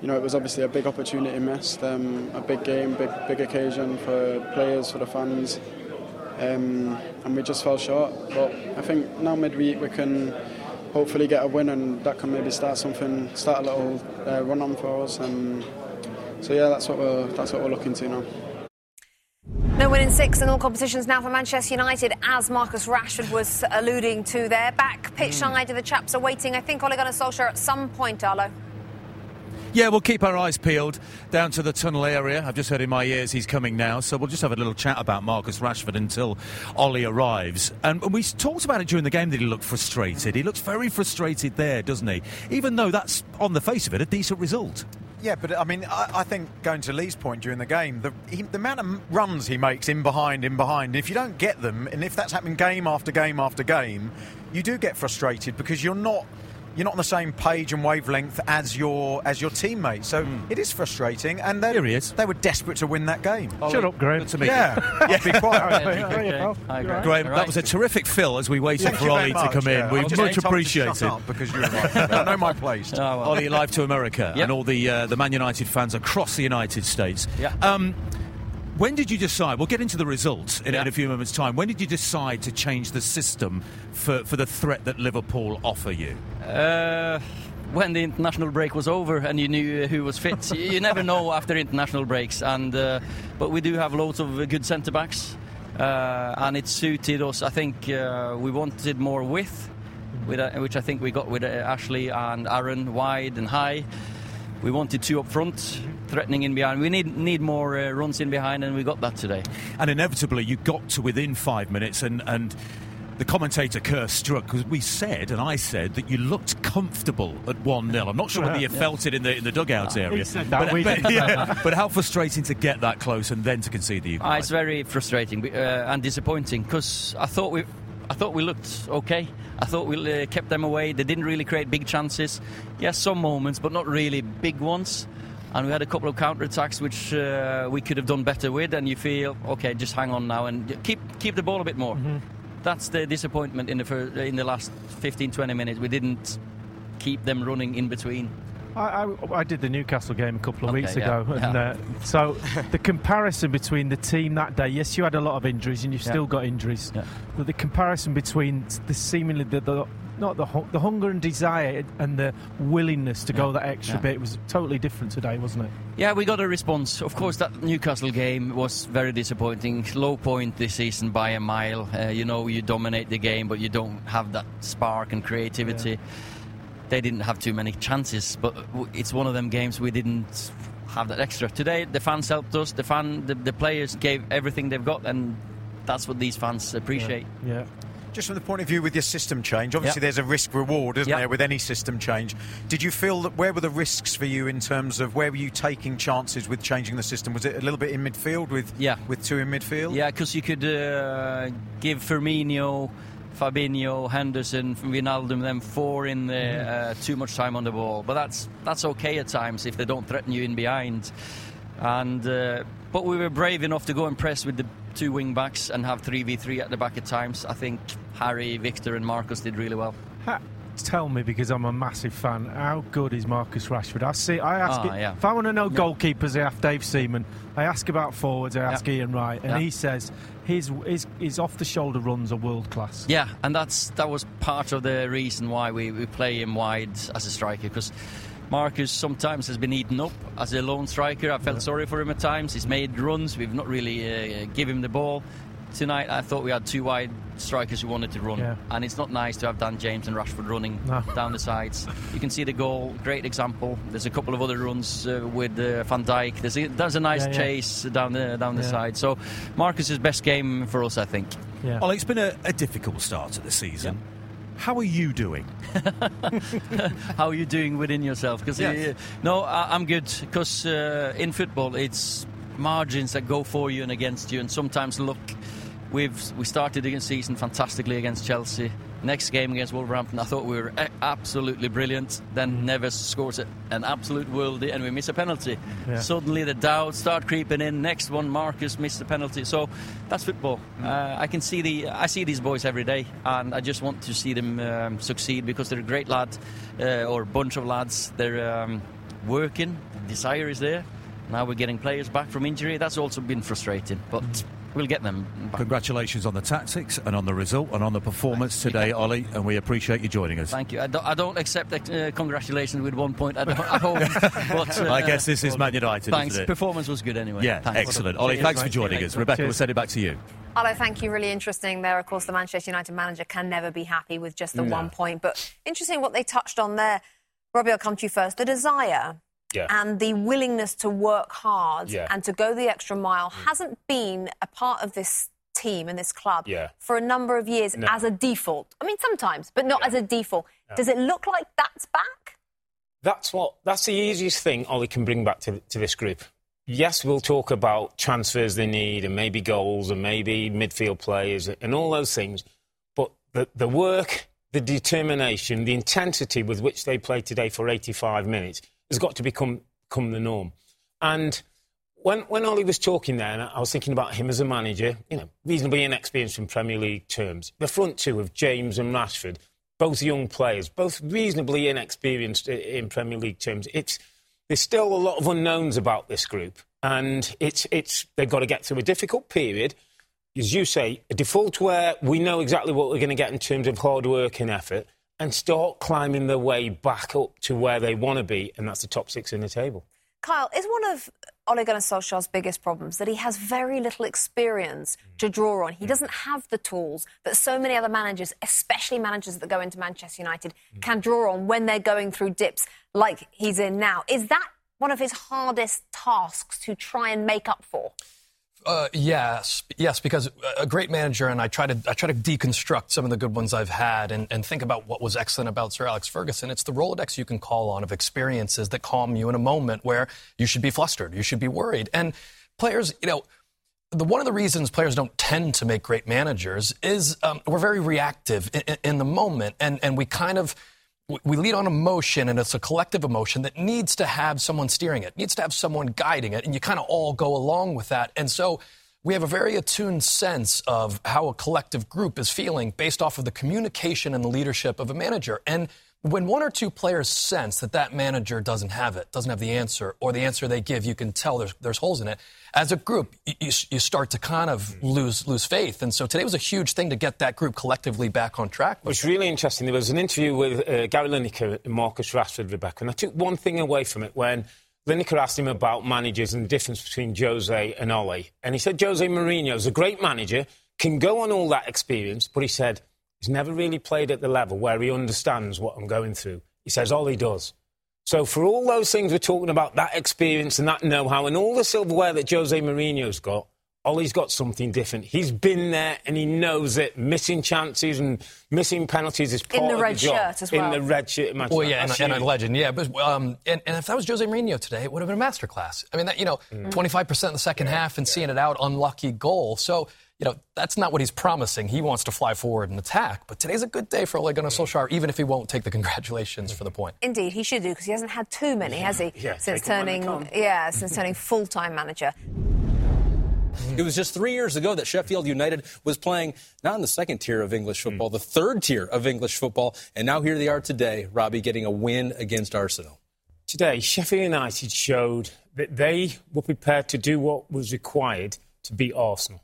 you know, it was obviously a big opportunity missed, um, a big game, big big occasion for players, for the fans, um, and we just fell short. But I think now midweek we can hopefully get a win, and that can maybe start something, start a little uh, run on for us. And so yeah, that's what we're that's what we're looking to now. No win in six in all competitions now for Manchester United, as Marcus Rashford was alluding to there. Back pitch hmm. side, the chaps are waiting. I think Ole Gunnar Solskjaer at some point, Arlo. Yeah, we'll keep our eyes peeled down to the tunnel area. I've just heard in my ears he's coming now, so we'll just have a little chat about Marcus Rashford until Ollie arrives. And we talked about it during the game that he looked frustrated. He looks very frustrated there, doesn't he? Even though that's, on the face of it, a decent result. Yeah, but I mean, I, I, think going to Lee's point during the game, the, he, the amount of runs he makes in behind, in behind, if you don't get them, and if that's happening game after game after game, you do get frustrated because you're not you're not on the same page and wavelength as your as your teammates. So mm. it is frustrating. And Here he is. they were desperate to win that game. Shut up, Graeme. to me. Yeah, yeah. be quiet. Graeme, that was a terrific fill as we waited for Ollie to come in. We much appreciate it. because you're right. I know my place. Oh, well. Ollie live to America yep. and all the uh, the Man United fans across the United States. Yeah. Um, when did you decide? We'll get into the results in, yeah. in, a few moments' time. When did you decide to change the system for, for the threat that Liverpool offer you? Uh, when the international break was over and you knew who was fit. you never know after international breaks. And uh, but we do have loads of good centre backs, uh, and it suited us. I think uh, we wanted more width, with, uh, which I think we got with uh, Ashley and Aaron wide and high. We wanted two up front, threatening in behind. We need need more uh, runs in behind, and we got that today. And inevitably, you got to within five minutes, and and the commentator Kerr struck because we said, and I said, that you looked comfortable at 1 0. I'm not sure whether you yeah. felt it in the in the dugouts area. But, but, yeah, but, how frustrating to get that close and then to concede the uh, It's very frustrating uh, and disappointing because I thought we. I thought we looked okay. I thought we uh, kept them away. They didn't really create big chances. Yes, some moments, but not really big ones and we had a couple of counter attacks which uh, we could have done better with. And you feel, okay, just hang on now and keep keep the ball a bit more. Mm-hmm. That's the disappointment in the first, in the last 15, 20 minutes. We didn't keep them running in between. I, I, I, did the Newcastle game a couple of okay, weeks yeah, ago, and yeah. Uh, so the comparison between the team that day, yes, you had a lot of injuries, and you've yeah. still got injuries, but the comparison between the seemingly the, the, not the the hunger and desire and the willingness to go that extra bit was totally different today, wasn't it? Yeah, we got a response. Of course, that Newcastle game was very disappointing. Low point this season by a mile. Uh, you know, you dominate the game, but you don't have that spark and creativity. They didn't have too many chances, but it's one of them games we didn't have that extra. Today, the fans helped us. The fan, the, the players gave everything they've got, and that's what these fans appreciate. Yeah. Just from the point of view with your system change, obviously Yep. there's a risk reward, isn't Yep. there, with any system change? Did you feel that where were the risks for you in terms of where were you taking chances with changing the system? Was it a little bit in midfield with Yeah. with two in midfield? Yeah, because you could uh, give Firmino, Fabinho, Henderson, Wijnaldum them four in there, uh, too much time on the ball. But that's that's okay at times if they don't threaten you in behind. And uh, but we were brave enough to go and press with the two wing backs and have three v three at the back at times. I think Harry, Victor, and Marcus did really well. Tell me because I'm a massive fan. How good is Marcus Rashford? I see. I ask Ah, it- yeah. if I want to know goalkeepers. I ask Dave Seaman. I ask about forwards. I ask Yeah. Ian Wright, and Yeah. he says his his his off the shoulder runs are world class. Yeah, and that's that was part of the reason why we, we play him wide as a striker because Marcus sometimes has been eaten up as a lone striker. I felt sorry for him at times. He's made runs. We've not really uh, give him the ball. Tonight, I thought we had two wide strikers who wanted to run, Yeah. and it's not nice to have Dan James and Rashford running No. down the sides. You can see the goal, great example. There's a couple of other runs uh, with uh, Van Dijk. There's a, there's a nice Yeah, yeah. chase down the down the Yeah. side. So Marcus's best game for us, I think. Well, it's been a, a difficult start to the season. How are you doing? How are you doing within yourself? Because Yes. no, I, I'm good. Because uh, in football, it's margins that go for you and against you, and sometimes luck. We've we started the season fantastically against Chelsea. Next game against Wolverhampton, I thought we were absolutely brilliant. Then Neves scores an absolute worldie, and we miss a penalty. Yeah. Suddenly the doubts start creeping in. Next one, Marcus missed the penalty. So that's football. Uh, I can see the I see these boys every day, and I just want to see them um, succeed because they're a great lad uh, or bunch of lads. They're um, working. Desire is there. Now we're getting players back from injury. That's also been frustrating, but we'll get them. Back. Congratulations on the tactics and on the result and on the performance today, Ollie, and we appreciate you joining us. Thank you. I don't, I don't accept uh, congratulations with one point at, at home. But, uh, I guess this is Man United, Thanks. isn't it? Performance was good anyway. Yeah, Thanks. excellent. Ollie, thanks for joining us. Rebecca, we'll send it back to you. Hello, thank you. Really interesting there. Of course, the Manchester United manager can never be happy with just the No. one point. But interesting what they touched on there. Robbie, I'll come to you first. The desire Yeah. and the willingness to work hard Yeah. and to go the extra mile mm. hasn't been a part of this team and this club Yeah. for a number of years No. as a default. I mean, sometimes, but not as a default. Does it look like that's back? That's what. That's the easiest thing Ollie can bring back to, to this group. Yes, we'll talk about transfers they need and maybe goals and maybe midfield players and all those things. But the, the work, the determination, the intensity with which they played today for 85 minutes has got to become, become the norm. And when, when Ollie was talking there, and I was thinking about him as a manager, you know, reasonably inexperienced in Premier League terms. The front two of James and Rashford, both young players, both reasonably inexperienced in Premier League terms. It's there's still a lot of unknowns about this group, and it's it's they've got to get through a difficult period. As you say, a default where we know exactly what we're going to get in terms of hard work and effort, and start climbing their way back up to where they want to be, and that's the top six in the table. Kyle, is one of Ole Gunnar Solskjaer's biggest problems that he has very little experience mm. to draw on. He mm. doesn't have the tools that so many other managers, especially managers that go into Manchester United, mm. can draw on when they're going through dips like he's in now. Is that one of his hardest tasks to try and make up for? Uh, yes, yes, because a great manager, and I try to I try to deconstruct some of the good ones I've had, and, and think about what was excellent about Sir Alex Ferguson. It's the Rolodex you can call on of experiences that calm you in a moment where you should be flustered, you should be worried, and players, you know. The, one of the reasons players don't tend to make great managers is um, we're very reactive in, in, in the moment, and, and we kind of we- lead on emotion, and it's a collective emotion that needs to have someone steering it, needs to have someone guiding it, and you kind of all go along with that. And so we have a very attuned sense of how a collective group is feeling based off of the communication and the leadership of a manager. And when one or two players sense that that manager doesn't have it, doesn't have the answer, or the answer they give, you can tell there's, there's holes in it. As a group, you, you start to kind of lose lose faith. And so today was a huge thing to get that group collectively back on track. It's really interesting. There was an interview with uh, Gary Lineker and Marcus Rashford, Rebecca, and I took one thing away from it when Lineker asked him about managers and the difference between Jose and Ole. And he said Jose Mourinho is a great manager, can go on all that experience, but he said he's never really played at the level where he understands what I'm going through. He says all he does. So for all those things we're talking about, that experience and that know-how and all the silverware that Jose Mourinho's got, Ollie's got something different. He's been there and he knows it. Missing chances and missing penalties is part in the of red the job. shirt as well. In the red shirt, Well, yeah, and, and a legend, yeah. But um, and, and, if that was Jose Mourinho today, it would have been a masterclass. I mean, that you know, Mm. twenty five percent in the second half and seeing it out, unlucky goal. So you know, that's not what he's promising. He wants to fly forward and attack. But today's a good day for Ole mm. Gunnar Solskjaer, even if he won't take the congratulations for the point. Indeed, he should do because he hasn't had too many, has he? Yeah, since take 'em when they turning, yeah, since turning full-time manager. It was just three years ago that Sheffield United was playing not in the second tier of English mm. football, the third tier of English football, and now here they are today, Robbie, getting a win against Arsenal. Today, Sheffield United showed that they were prepared to do what was required to beat Arsenal.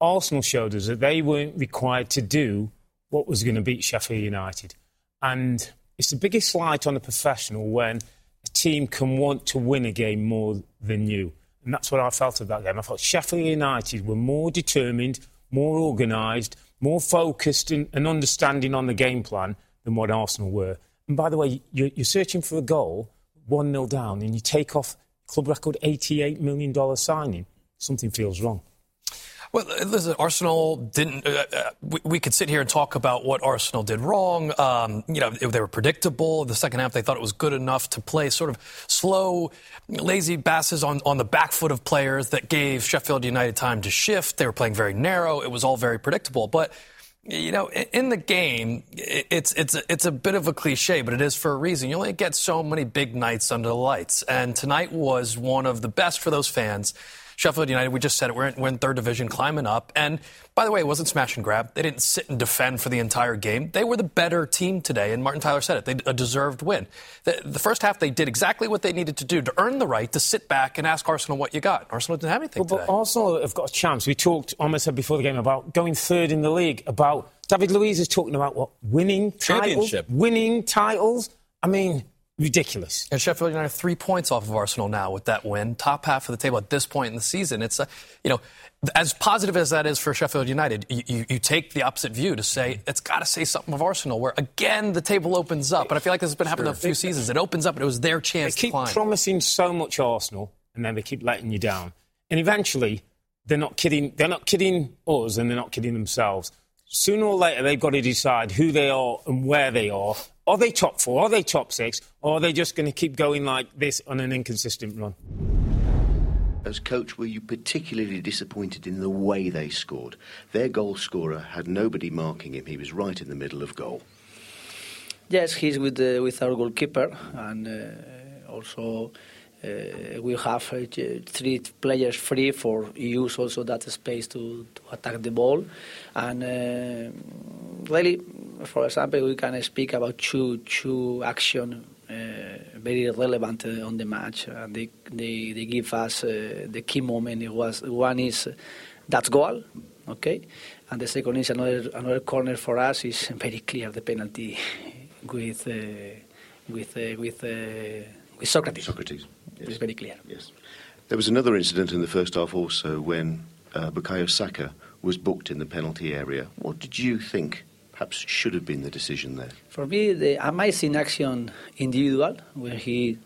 Arsenal showed us that they weren't required to do what was going to beat Sheffield United. And it's the biggest slight on a professional when a team can want to win a game more than you. And that's what I felt of that game. I thought Sheffield United were more determined, more organised, more focused and, and understanding on the game plan than what Arsenal were. And by the way, you're, you're searching for a goal, 1 0 down, and you take off club record $88 million signing. Something feels wrong. Well, listen, Arsenal didn't. Uh, uh, we, we could sit here and talk about what Arsenal did wrong. Um, you know, they were predictable. The second half, they thought it was good enough to play sort of slow, lazy passes on, on the back foot of players that gave Sheffield United time to shift. They were playing very narrow. It was all very predictable. But you know, in the game, it's it's a, it's a bit of a cliche, but it is for a reason. You only get so many big nights under the lights, and tonight was one of the best for those fans. Sheffield United, we just said it, we're in, we're in third division, climbing up. And by the way, it wasn't smash and grab. They didn't sit and defend for the entire game. They were the better team today, and Martin Tyler said it. They a deserved win. The, the first half, they did exactly what they needed to do to earn the right to sit back and ask Arsenal what you got. Arsenal didn't have anything Well, today. but Arsenal have got a chance. We talked, almost said before the game, about going third in the league. About David Luiz is talking about what winning titles, Championship. winning titles. I mean, ridiculous. And Sheffield United three points off of Arsenal now with that win, top half of the table at this point in the season. It's a, you know, as positive as that is for Sheffield United, you, you, you take the opposite view to say it's got to say something of Arsenal, where again the table opens up. But I feel like this has been happening a few seasons. It opens up, and it was their chance They keep promising so much Arsenal, and then they keep letting you down. And eventually, they're not kidding. They're not kidding us, and they're not kidding themselves. Sooner or later, they've got to decide who they are and where they are. Are they top four? Are they top six? Or are they just going to keep going like this on an inconsistent run? As coach, were you particularly disappointed in the way they scored? Their goal scorer had nobody marking him. He was right in the middle of goal. Yes, he's with the, with our goalkeeper, and uh, also uh, we have uh, three players free for use also that space to, to attack the ball, and uh, really, for example, we can speak about two two action. Uh, very relevant uh, on the match, and they, they, they give us uh, the key moment. It was one is uh, that goal, okay, and the second is another another corner for us is very clear the penalty with uh, with uh, with uh, with Sokratis. Sokratis. It's very clear. Yes. There was another incident in the first half also when uh, Bukayo Saka was booked in the penalty area. What did you think perhaps should have been the decision there? For me, the amazing action individual where he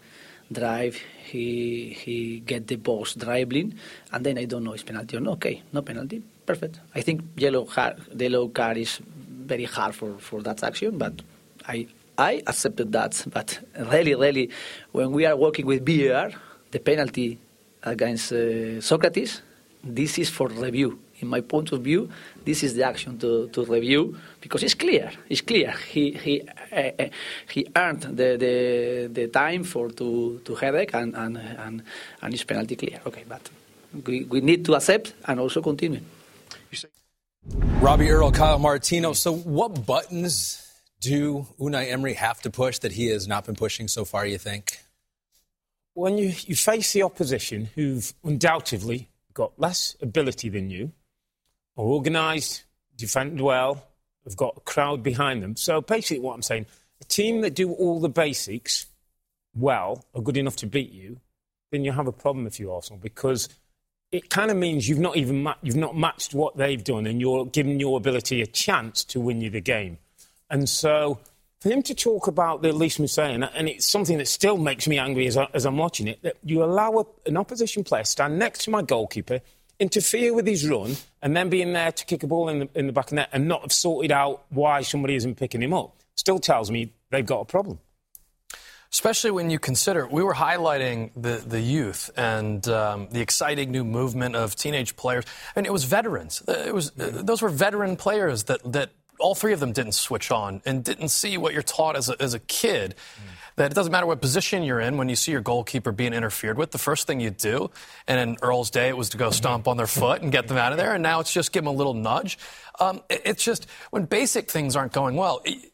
drive, he he get the boss dribbling, and then I don't know it's penalty or no. Okay, no penalty, perfect. I think yellow card, yellow card is very hard for, for that action, but I I accepted that. But really, really, when we are working with VAR, the penalty against uh, Sokratis, this is for review. In my point of view, this is the action to, to review because it's clear. It's clear. He he uh, uh, he earned the, the the time for to to headache and and and, and it's penalty clear. Okay, but we, we need to accept and also continue. Robbie Earle, Kyle Martino. So, what buttons do Unai Emery have to push that he has not been pushing so far, you think? When you, you face the opposition, who've undoubtedly got less ability than you, are organised, defend well, have got a crowd behind them. So basically, what I'm saying, a team that do all the basics well are good enough to beat you, then you have a problem if you're Arsenal because it kind of means you've not even ma- you've not matched what they've done, and you're giving your ability a chance to win you the game. And so, for him to talk about the Lise saying, and it's something that still makes me angry as, I, as I'm watching it, that you allow a, an opposition player stand next to my goalkeeper, interfere with his run, and then being there to kick a ball in the, in the back of the net and not have sorted out why somebody isn't picking him up, still tells me they've got a problem especially when you consider we were highlighting the, the youth and um, the exciting new movement of teenage players. I mean, it was veterans. It was those were veteran players that that all three of them didn't switch on and didn't see what you're taught as a, as a kid. Mm. That it doesn't matter what position you're in when you see your goalkeeper being interfered with. The first thing you do, and in Earle's day, it was to go stomp on their foot and get them out of there. And now it's just give them a little nudge. Um, it, it's just when basic things aren't going well. It,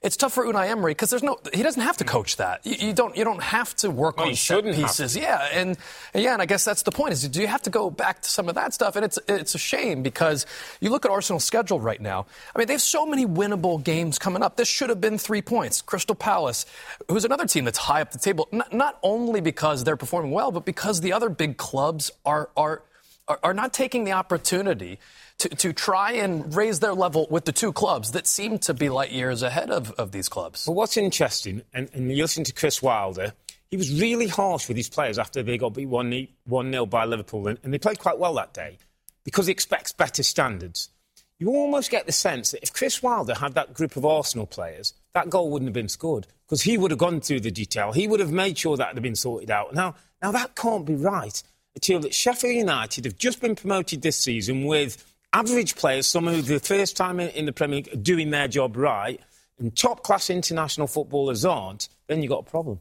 it's tough for Unai Emery because there's no he doesn't have to coach that. You, you don't you don't have to work well, on set pieces. Yeah, and, and, yeah, and I guess that's the point is do you have to go back to some of that stuff? And it's it's a shame because you look at Arsenal's schedule right now. I mean, they have so many winnable games coming up. This should have been three points. Crystal Palace, who's another team that's high up the table, not, not only because they're performing well, but because the other big clubs are are are, are not taking the opportunity to, to try and raise their level with the two clubs that seem to be light years ahead of, of these clubs. Well, what's interesting, and, and you listen to Chris Wilder, he was really harsh with his players after they got beat 1 0 by Liverpool, and, and they played quite well that day because he expects better standards. You almost get the sense that if Chris Wilder had that group of Arsenal players, that goal wouldn't have been scored because he would have gone through the detail. He would have made sure that had been sorted out. Now, now that can't be right. Until that Sheffield United have just been promoted this season with average players, some who the first time in, in the Premier League doing their job right, and top class international footballers aren't, then you've got a problem.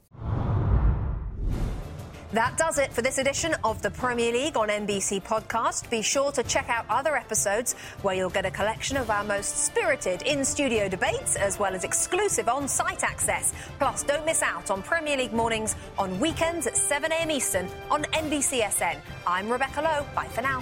That does it for this edition of the Premier League on NBC Podcast. Be sure to check out other episodes where you'll get a collection of our most spirited in studio debates as well as exclusive on site access. Plus, don't miss out on Premier League mornings on weekends at 7am Eastern on NBCSN. I'm Rebecca Lowe. Bye for now.